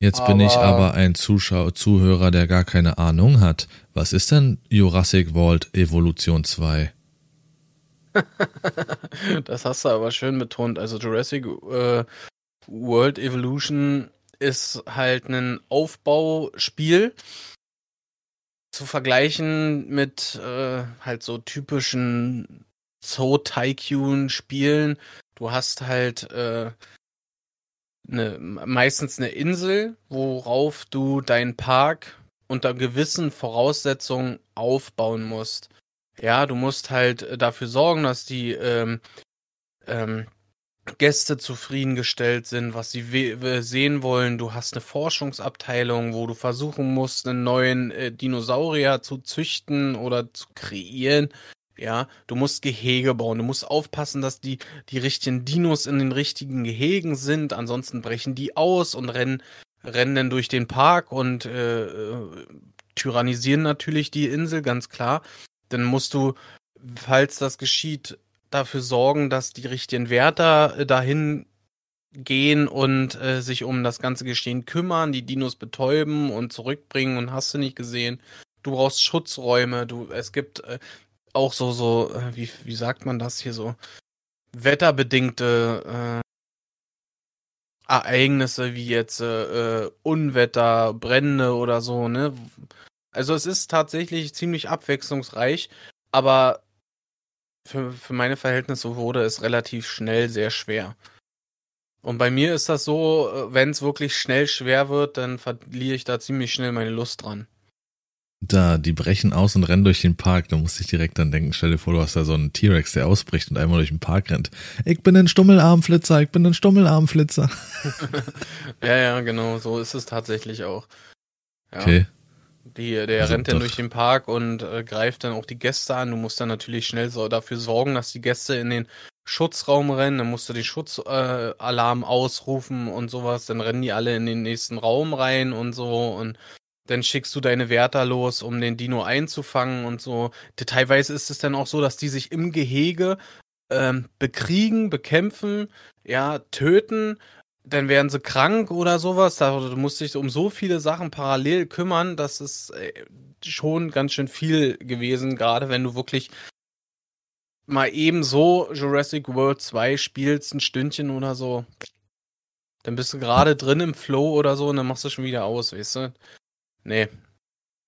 Speaker 1: Jetzt aber bin ich aber ein Zuschauer, Zuhörer, der gar keine Ahnung hat. Was ist denn Jurassic World Evolution 2?
Speaker 2: das hast du aber schön betont. Also Jurassic äh, World Evolution ist halt ein Aufbauspiel zu vergleichen mit äh, halt so typischen Zoo Tycoon Spielen. Du hast halt äh, eine, meistens eine Insel, worauf du deinen Park unter gewissen Voraussetzungen aufbauen musst. Ja, du musst halt äh, dafür sorgen, dass die ähm, ähm, Gäste zufriedengestellt sind, was sie sehen wollen. Du hast eine Forschungsabteilung, wo du versuchen musst, einen neuen äh, Dinosaurier zu züchten oder zu kreieren. Ja, du musst Gehege bauen, du musst aufpassen, dass die, die richtigen Dinos in den richtigen Gehegen sind, ansonsten brechen die aus und rennen, rennen dann durch den Park und äh, äh, tyrannisieren natürlich die Insel, ganz klar. Dann musst du, falls das geschieht, dafür sorgen, dass die richtigen Wärter äh, dahin gehen und äh, sich um das ganze Geschehen kümmern, die Dinos betäuben und zurückbringen und hast du nicht gesehen. Du brauchst Schutzräume, du, es gibt, äh, auch so, so, äh, wie, wie sagt man das hier so, wetterbedingte äh, Ereignisse wie jetzt äh, äh, Unwetter, Brände oder so, ne? Also es ist tatsächlich ziemlich abwechslungsreich, aber für, für meine Verhältnisse wurde es relativ schnell sehr schwer. Und bei mir ist das so, äh, wenn es wirklich schnell schwer wird, dann verliere ich da ziemlich schnell meine Lust dran.
Speaker 1: Da, die brechen aus und rennen durch den Park. Da musste ich direkt dann denken, stell dir vor, du hast da so einen T-Rex, der ausbricht und einmal durch den Park rennt. Ich bin ein Stummelarmflitzer, ich bin ein Stummelarmflitzer.
Speaker 2: ja, ja, genau, so ist es tatsächlich auch. Ja. Okay. Die, der also rennt dann durch den Park und äh, greift dann auch die Gäste an. Du musst dann natürlich schnell so dafür sorgen, dass die Gäste in den Schutzraum rennen. Dann musst du den Schutzalarm äh, ausrufen und sowas. Dann rennen die alle in den nächsten Raum rein und so. Und dann schickst du deine Wärter los, um den Dino einzufangen und so. Teilweise ist es dann auch so, dass die sich im Gehege ähm, bekriegen, bekämpfen, ja, töten, dann werden sie krank oder sowas. Da, du musst dich um so viele Sachen parallel kümmern, das ist äh, schon ganz schön viel gewesen, gerade wenn du wirklich mal eben so Jurassic World 2 spielst, ein Stündchen oder so. Dann bist du gerade drin im Flow oder so und dann machst du schon wieder aus, weißt du? Nee.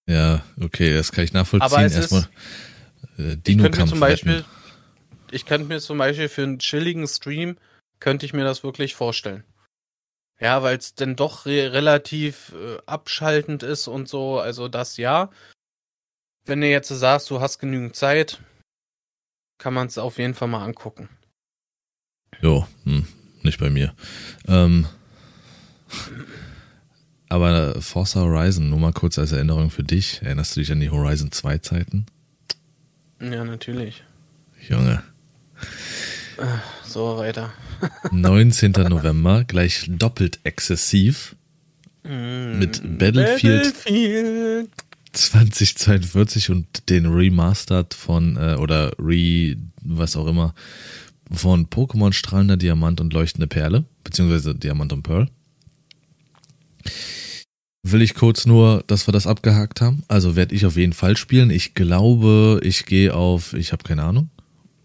Speaker 1: Ja, okay, das kann ich nachvollziehen. Aber Erstmal
Speaker 2: äh, Dino ich könnte mir zum Beispiel, ich könnte mir zum Beispiel für einen chilligen Stream könnte ich mir das wirklich vorstellen. Ja, weil es dann doch re relativ äh, abschaltend ist und so. Also das ja. Wenn du jetzt sagst, du hast genügend Zeit, kann man es auf jeden Fall mal angucken.
Speaker 1: Jo, hm, nicht bei mir. Ähm, aber Forza Horizon, nur mal kurz als Erinnerung für dich. Erinnerst du dich an die Horizon 2 Zeiten?
Speaker 2: Ja, natürlich.
Speaker 1: Junge.
Speaker 2: So, weiter.
Speaker 1: 19. November, gleich doppelt exzessiv. Mit Battlefield,
Speaker 2: Battlefield.
Speaker 1: 2042 und den Remastered von, äh, oder Re, was auch immer, von Pokémon Strahlender Diamant und Leuchtende Perle, beziehungsweise Diamant und Pearl. Will ich kurz nur, dass wir das abgehakt haben. Also werde ich auf jeden Fall spielen. Ich glaube, ich gehe auf, ich habe keine Ahnung,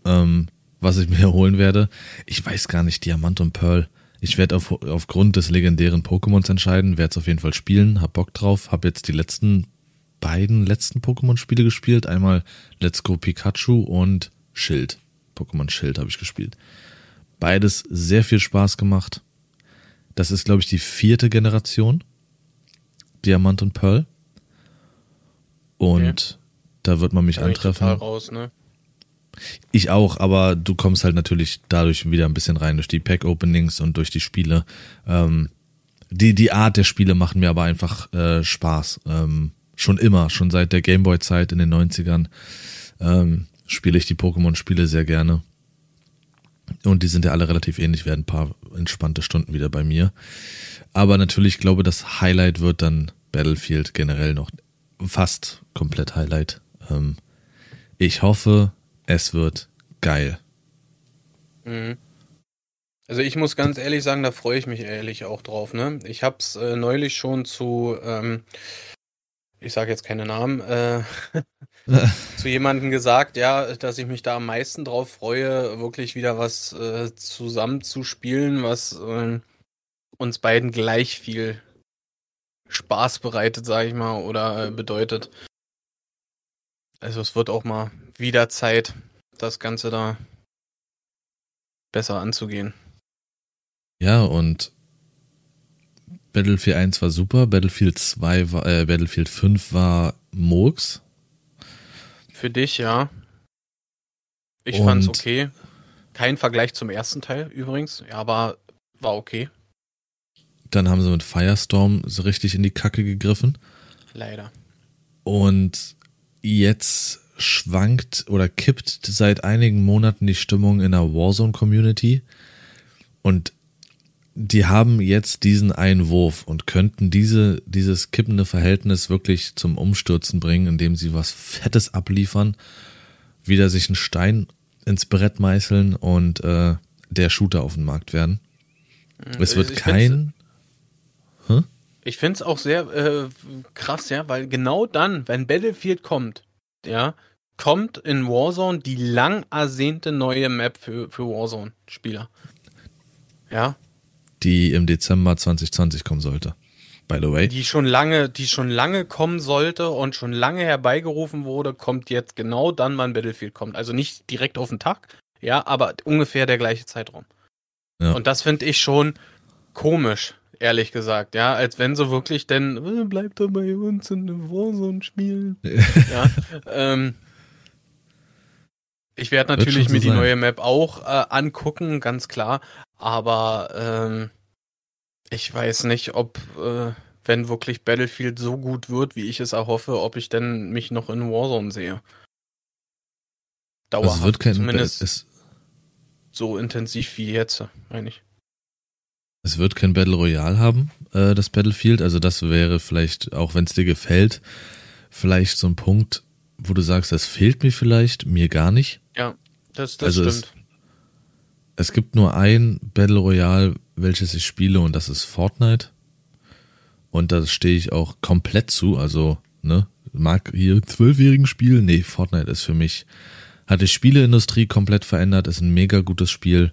Speaker 1: ähm, was ich mir holen werde. Ich weiß gar nicht, Diamant und Pearl. Ich werde auf, aufgrund des legendären Pokémons entscheiden, werde es auf jeden Fall spielen, hab Bock drauf, hab jetzt die letzten beiden letzten Pokémon-Spiele gespielt. Einmal Let's Go Pikachu und Schild. Pokémon Schild habe ich gespielt. Beides sehr viel Spaß gemacht. Das ist, glaube ich, die vierte Generation. Diamant und Pearl. Und
Speaker 2: Okay.
Speaker 1: da wird man mich
Speaker 2: Da bin ich
Speaker 1: antreffen.
Speaker 2: raus, ne?
Speaker 1: Ich auch, aber du kommst halt natürlich dadurch wieder ein bisschen rein durch die Pack-Openings und durch die Spiele. Ähm, die, die Art der Spiele machen mir aber einfach äh, Spaß. Ähm, schon immer, schon seit der Gameboy-Zeit in den 90ern ähm, spiele ich die Pokémon-Spiele sehr gerne. Und die sind ja alle relativ ähnlich, werden ein paar entspannte Stunden wieder bei mir. Aber natürlich glaube, das Highlight wird dann Battlefield generell noch fast komplett Highlight. Ähm, ich hoffe, es wird geil.
Speaker 2: Mhm. Also ich muss ganz ehrlich sagen, da freue ich mich ehrlich auch drauf. Ne? Ich habe es äh, neulich schon zu, ähm, ich sage jetzt keine Namen, äh, zu jemandem gesagt, ja, dass ich mich da am meisten drauf freue, wirklich wieder was äh, zusammen zu spielen, was äh, uns beiden gleich viel Spaß bereitet, sage ich mal, oder äh, bedeutet. Also es wird auch mal wieder Zeit, das Ganze da besser anzugehen.
Speaker 1: Ja, und Battlefield 1 war super, Battlefield 2 war, äh, Battlefield 5 war Murks.
Speaker 2: Für dich, ja. Ich
Speaker 1: Und-
Speaker 2: fand's okay. Kein Vergleich zum ersten Teil übrigens, aber war okay.
Speaker 1: Dann haben sie mit Firestorm so richtig in die Kacke gegriffen.
Speaker 2: Leider.
Speaker 1: Und jetzt schwankt oder kippt seit einigen Monaten die Stimmung in der Warzone-Community. Und die haben jetzt diesen Einwurf und könnten diese, dieses kippende Verhältnis wirklich zum Umstürzen bringen, indem sie was Fettes abliefern, wieder sich einen Stein ins Brett meißeln und äh, der Shooter auf den Markt werden. Es wird
Speaker 2: Ich find's-
Speaker 1: kein.
Speaker 2: Ich find's auch sehr äh, krass, ja, weil genau dann, wenn Battlefield kommt, ja, kommt in Warzone die lang ersehnte neue Map für, für Warzone-Spieler. Ja,
Speaker 1: die im Dezember 2020 kommen sollte. By the way.
Speaker 2: die schon lange, die schon lange kommen sollte und schon lange herbeigerufen wurde, kommt jetzt genau dann, wann Battlefield kommt. Also nicht direkt auf den Tag, ja, aber ungefähr der gleiche Zeitraum.
Speaker 1: Ja.
Speaker 2: Und das finde ich schon komisch, ehrlich gesagt, ja, als wenn so wirklich denn äh, bleibt er bei uns in dem Warzone spielen. ja, ähm, ich werde natürlich
Speaker 1: so
Speaker 2: mir die neue Map auch äh, angucken, ganz klar, aber ähm, ich weiß nicht, ob äh, wenn wirklich Battlefield so gut wird, wie ich es erhoffe, ob ich denn mich noch in Warzone sehe.
Speaker 1: Also
Speaker 2: Dauerhaft,
Speaker 1: es wird kein,
Speaker 2: zumindest
Speaker 1: es,
Speaker 2: so intensiv wie jetzt, meine ich.
Speaker 1: es wird kein Battle Royale haben, äh, das Battlefield. Also das wäre vielleicht, auch wenn es dir gefällt, vielleicht so ein Punkt, wo du sagst, das fehlt mir vielleicht, mir gar nicht.
Speaker 2: Ja, das, das
Speaker 1: Also
Speaker 2: stimmt.
Speaker 1: Es gibt nur ein Battle Royale, welches ich spiele und das ist Fortnite. Und da stehe ich auch komplett zu. Also, ne, mag hier zwölfjährigen spielen. Nee, Fortnite ist für mich, hat die Spieleindustrie komplett verändert, ist ein mega gutes Spiel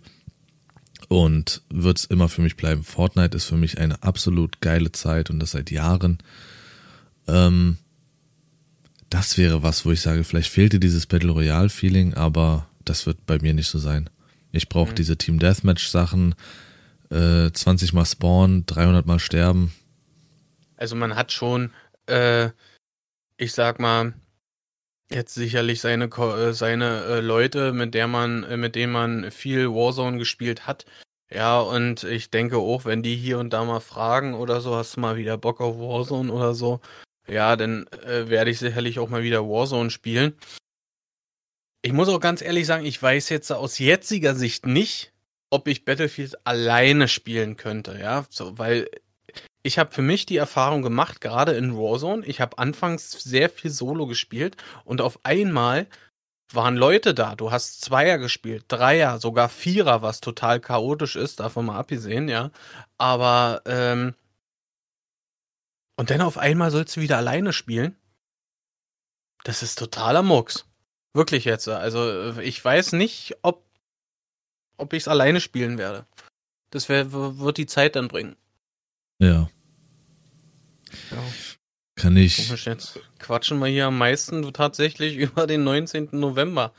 Speaker 1: und wird es immer für mich bleiben. Fortnite ist für mich eine absolut geile Zeit und das seit Jahren. Ähm, das wäre was, wo ich sage, vielleicht fehlte dieses Battle Royale Feeling, aber das wird bei mir nicht so sein. Ich brauche
Speaker 2: Mhm.
Speaker 1: diese Team Deathmatch Sachen. äh, 20 mal spawnen, 300 mal sterben.
Speaker 2: Also man hat schon, äh, ich sag mal, jetzt sicherlich seine äh, seine äh, Leute, mit der man, äh, mit denen man viel Warzone gespielt hat. Ja, und ich denke auch, wenn die hier und da mal fragen oder so, hast du mal wieder Bock auf Warzone oder so, ja, dann äh, werde ich sicherlich auch mal wieder Warzone spielen. Ich muss auch ganz ehrlich sagen, ich weiß jetzt aus jetziger Sicht nicht, ob ich Battlefield alleine spielen könnte, ja, so, weil ich habe für mich die Erfahrung gemacht, gerade in Warzone, ich habe anfangs sehr viel Solo gespielt und auf einmal waren Leute da. Du hast Zweier gespielt, Dreier, sogar Vierer, was total chaotisch ist, davon mal abgesehen, ja. Aber ähm, und dann auf einmal sollst du wieder alleine spielen. Das ist totaler Murks. Wirklich jetzt. Also äh, ich weiß nicht, ob ob ich es alleine spielen werde. Das wär, wird die Zeit dann bringen.
Speaker 1: Ja,
Speaker 2: Ja.
Speaker 1: kann ich.
Speaker 2: Komisch, jetzt quatschen wir hier am meisten tatsächlich über den 19. November.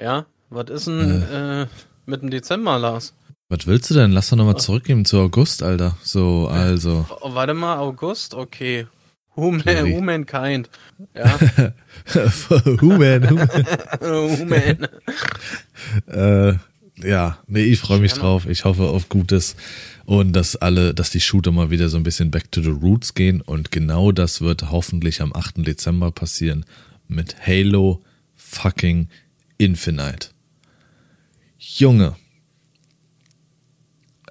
Speaker 2: Ja, was ist denn äh, mit dem Dezember, Lars?
Speaker 1: Was willst du denn? Lass doch nochmal zurückgehen zu August, Alter. So, also.
Speaker 2: W- Warte mal, August? Okay. Who, man,
Speaker 1: Sorry.
Speaker 2: who mankind? Ja,
Speaker 1: Who man, who man.
Speaker 2: who man.
Speaker 1: Äh, ja, nee, ich freue mich drauf. Ich hoffe auf Gutes und dass alle, dass die Shooter mal wieder so ein bisschen back to the roots gehen und genau das wird hoffentlich am 8. Dezember passieren mit Halo fucking Infinite. Junge.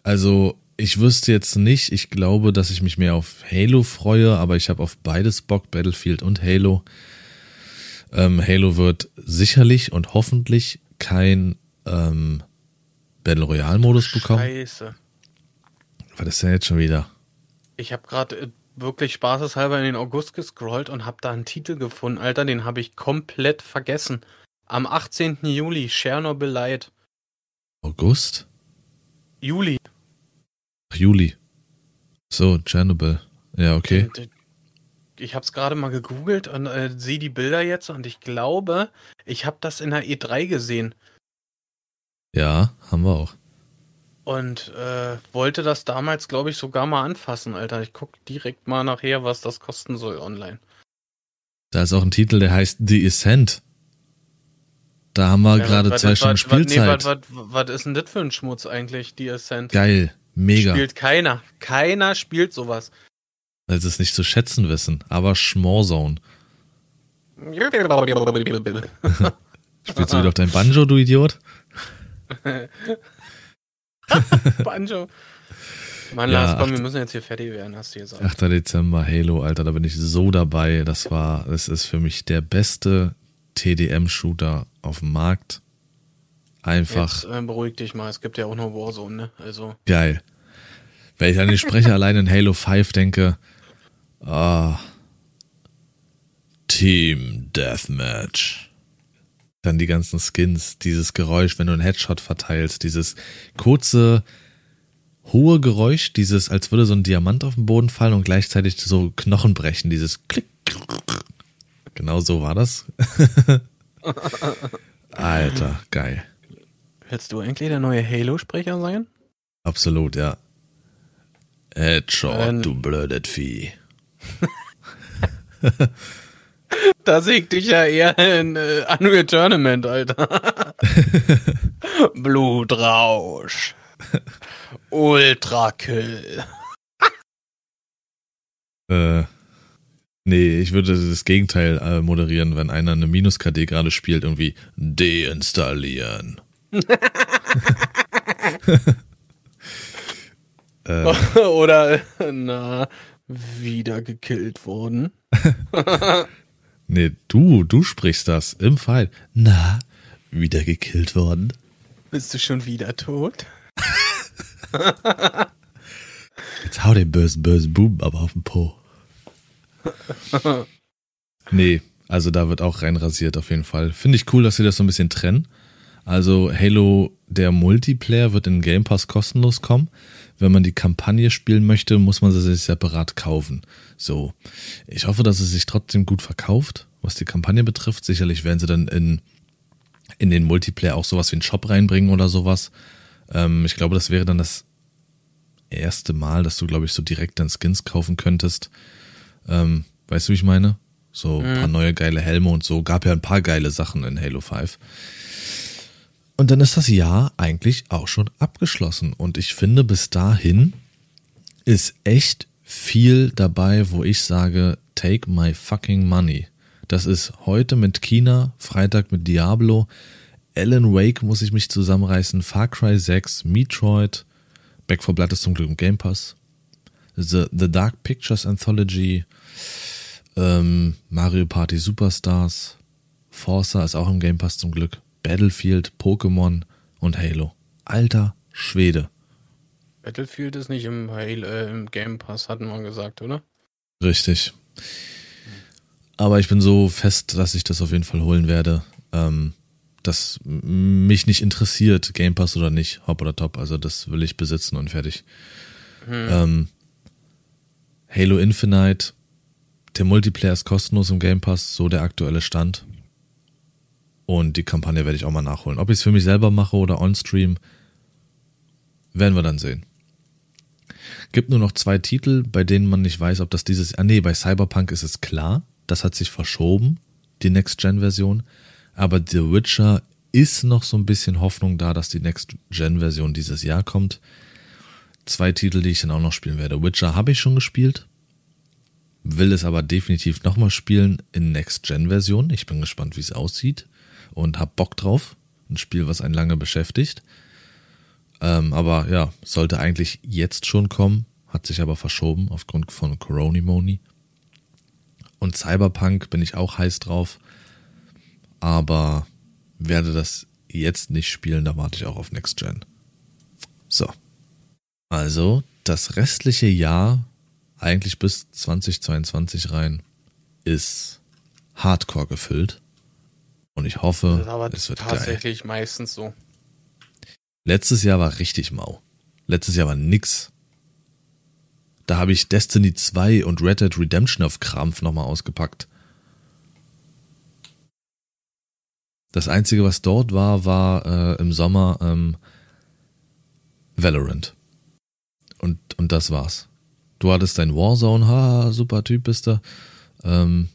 Speaker 1: Also, ich wüsste jetzt nicht, ich glaube, dass ich mich mehr auf Halo freue, aber ich habe auf beides Bock, Battlefield und Halo. Ähm, Halo wird sicherlich und hoffentlich kein ähm, Battle Royale Modus bekommen.
Speaker 2: Scheiße.
Speaker 1: Was ist denn jetzt schon wieder?
Speaker 2: Ich habe gerade äh, wirklich spaßeshalber in den August gescrollt und habe da einen Titel gefunden, Alter, den habe ich komplett vergessen. Am 18. Juli, Chernobyl Light.
Speaker 1: August?
Speaker 2: Juli.
Speaker 1: Ach, Juli. So, Chernobyl. Ja, okay.
Speaker 2: Äh, Ich habe es gerade mal gegoogelt und äh, sehe die Bilder jetzt und ich glaube, ich habe das in der E3 gesehen
Speaker 1: Ja, haben wir auch.
Speaker 2: und äh, wollte das damals, glaube ich, sogar mal anfassen, Alter. Ich guck direkt mal nachher, was das kosten soll online.
Speaker 1: Da ist auch ein Titel, der heißt The Ascent. Da haben wir
Speaker 2: Ja,
Speaker 1: gerade zwei Stunden
Speaker 2: was- Nee,
Speaker 1: Spielzeit.
Speaker 2: was, ist denn das für ein Schmutz eigentlich, die Ascent?
Speaker 1: Geil. Mega.
Speaker 2: Spielt keiner. Keiner spielt sowas.
Speaker 1: Weil sie es nicht zu schätzen wissen. Aber Schmorzone. Spielst du wieder auf dein Banjo, du Idiot?
Speaker 2: Banjo. Mann,
Speaker 1: Ja,
Speaker 2: Lars, komm,
Speaker 1: ach-
Speaker 2: wir müssen jetzt hier fertig werden, hast du gesagt.
Speaker 1: 8. Dezember, Halo, Alter, da bin ich so dabei. Das war, das ist für mich der beste TDM-Shooter auf dem Markt. Einfach
Speaker 2: Jetzt äh, beruhig dich mal, es gibt ja auch noch Warzone, ne? Also,
Speaker 1: geil. Wenn ich an den Sprecher allein in Halo 5 denke, ah, Team Deathmatch. Dann die ganzen Skins, dieses Geräusch, wenn du einen Headshot verteilst, dieses kurze, hohe Geräusch, dieses, als würde so ein Diamant auf den Boden fallen und gleichzeitig so Knochen brechen, dieses Klick. Genau so war das. Alter, geil.
Speaker 2: Willst du eigentlich der neue Halo-Sprecher sein?
Speaker 1: Absolut, ja. Headshot,
Speaker 2: Ähm.
Speaker 1: du blödet Vieh.
Speaker 2: Da ich dich ja eher in äh, Unreal Tournament, Alter. Blutrausch. Ultrakill.
Speaker 1: Äh, nee, ich würde das Gegenteil äh, moderieren, wenn einer eine Minus-KD gerade spielt, irgendwie deinstallieren. Äh,
Speaker 2: Oder, na, wieder gekillt worden.
Speaker 1: nee, du, du sprichst das im Fall. Na, wieder gekillt worden?
Speaker 2: Bist du schon wieder tot?
Speaker 1: Jetzt hau den bösen, bösen Buben aber auf den Po. nee, also da wird auch reinrasiert auf jeden Fall. Finde ich cool, dass sie das so ein bisschen trennen. Also Halo, der Multiplayer wird in Game Pass kostenlos kommen. Wenn man die Kampagne spielen möchte, muss man sie sich separat kaufen. So. Ich hoffe, dass es sich trotzdem gut verkauft, was die Kampagne betrifft. Sicherlich werden sie dann in, in den Multiplayer auch sowas wie einen Shop reinbringen oder sowas. Ähm, ich glaube, das wäre dann das erste Mal, dass du, glaube ich, so direkt dann Skins kaufen könntest. Ähm, weißt du, wie ich meine? So ein paar neue geile Helme und so. Gab ja ein paar geile Sachen in Halo 5. Und dann ist das Jahr eigentlich auch schon abgeschlossen. Und ich finde, bis dahin ist echt viel dabei, wo ich sage, take my fucking money. Das ist heute mit China, Freitag mit Diablo, Alan Wake muss ich mich zusammenreißen, Far Cry 6, Metroid, Back 4 Blood ist zum Glück im Game Pass, The, The Dark Pictures Anthology, ähm, Mario Party Superstars, Forza ist auch im Game Pass zum Glück, Battlefield, Pokémon und Halo. Alter Schwede.
Speaker 2: Battlefield ist nicht im, Halo, äh, im Game Pass, hatten wir gesagt, oder?
Speaker 1: Richtig. Aber ich bin so fest, dass ich das auf jeden Fall holen werde. Ähm, dass mich nicht interessiert, Game Pass oder nicht, hopp oder top. Also das will ich besitzen und fertig.
Speaker 2: Hm.
Speaker 1: Ähm, Halo Infinite, der Multiplayer ist kostenlos im Game Pass, so der aktuelle Stand. Und die Kampagne werde ich auch mal nachholen. Ob ich es für mich selber mache oder on-stream, werden wir dann sehen. Gibt nur noch zwei Titel, bei denen man nicht weiß, ob das dieses. Ah, nee, bei Cyberpunk ist es klar. Das hat sich verschoben, die Next-Gen-Version. Aber The Witcher ist noch so ein bisschen Hoffnung da, dass die Next-Gen-Version dieses Jahr kommt. Zwei Titel, die ich dann auch noch spielen werde. Witcher habe ich schon gespielt. Will es aber definitiv nochmal spielen in Next-Gen-Version. Ich bin gespannt, wie es aussieht. Und hab Bock drauf. Ein Spiel, was einen lange beschäftigt. Ähm, aber ja, sollte eigentlich jetzt schon kommen, hat sich aber verschoben aufgrund von Coronimoni. Und Cyberpunk bin ich auch heiß drauf, aber werde das jetzt nicht spielen, da warte ich auch auf Next Gen. So. Also, das restliche Jahr, eigentlich bis 2022 rein, ist hardcore gefüllt. Und ich hoffe,
Speaker 2: Das aber
Speaker 1: es wird geil.
Speaker 2: tatsächlich meistens so.
Speaker 1: Letztes Jahr war richtig mau. Letztes Jahr war nix. Da habe ich Destiny 2 und Red Dead Redemption auf Krampf nochmal ausgepackt. Das Einzige, was dort war, war äh, im Sommer ähm, Valorant. Und, und das war's. Du hattest dein Warzone, ha, super Typ bist du. Ähm,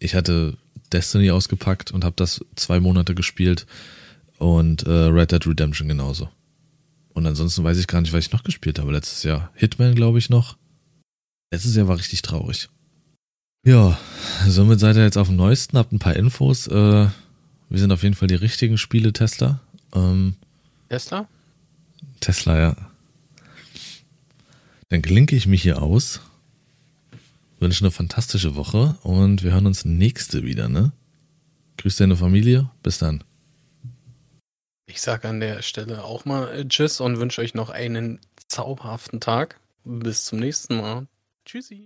Speaker 1: ich hatte Destiny ausgepackt und habe das zwei Monate gespielt und äh, Red Dead Redemption genauso. Und ansonsten weiß ich gar nicht, was ich noch gespielt habe letztes Jahr. Hitman, glaube ich, noch. Letztes Jahr war richtig traurig. Ja, somit seid ihr jetzt auf dem Neuesten, habt ein paar Infos. Äh, wir sind auf jeden Fall die richtigen Spiele-Tesla. Ähm,
Speaker 2: Tesla?
Speaker 1: Tesla, ja. Dann klinke ich mich hier aus. Wünsche eine fantastische Woche und wir hören uns nächste wieder, ne? Grüß deine Familie. Bis dann.
Speaker 2: Ich sage an der Stelle auch mal äh, Tschüss und wünsche euch noch einen zauberhaften Tag. Bis zum nächsten Mal. Tschüssi.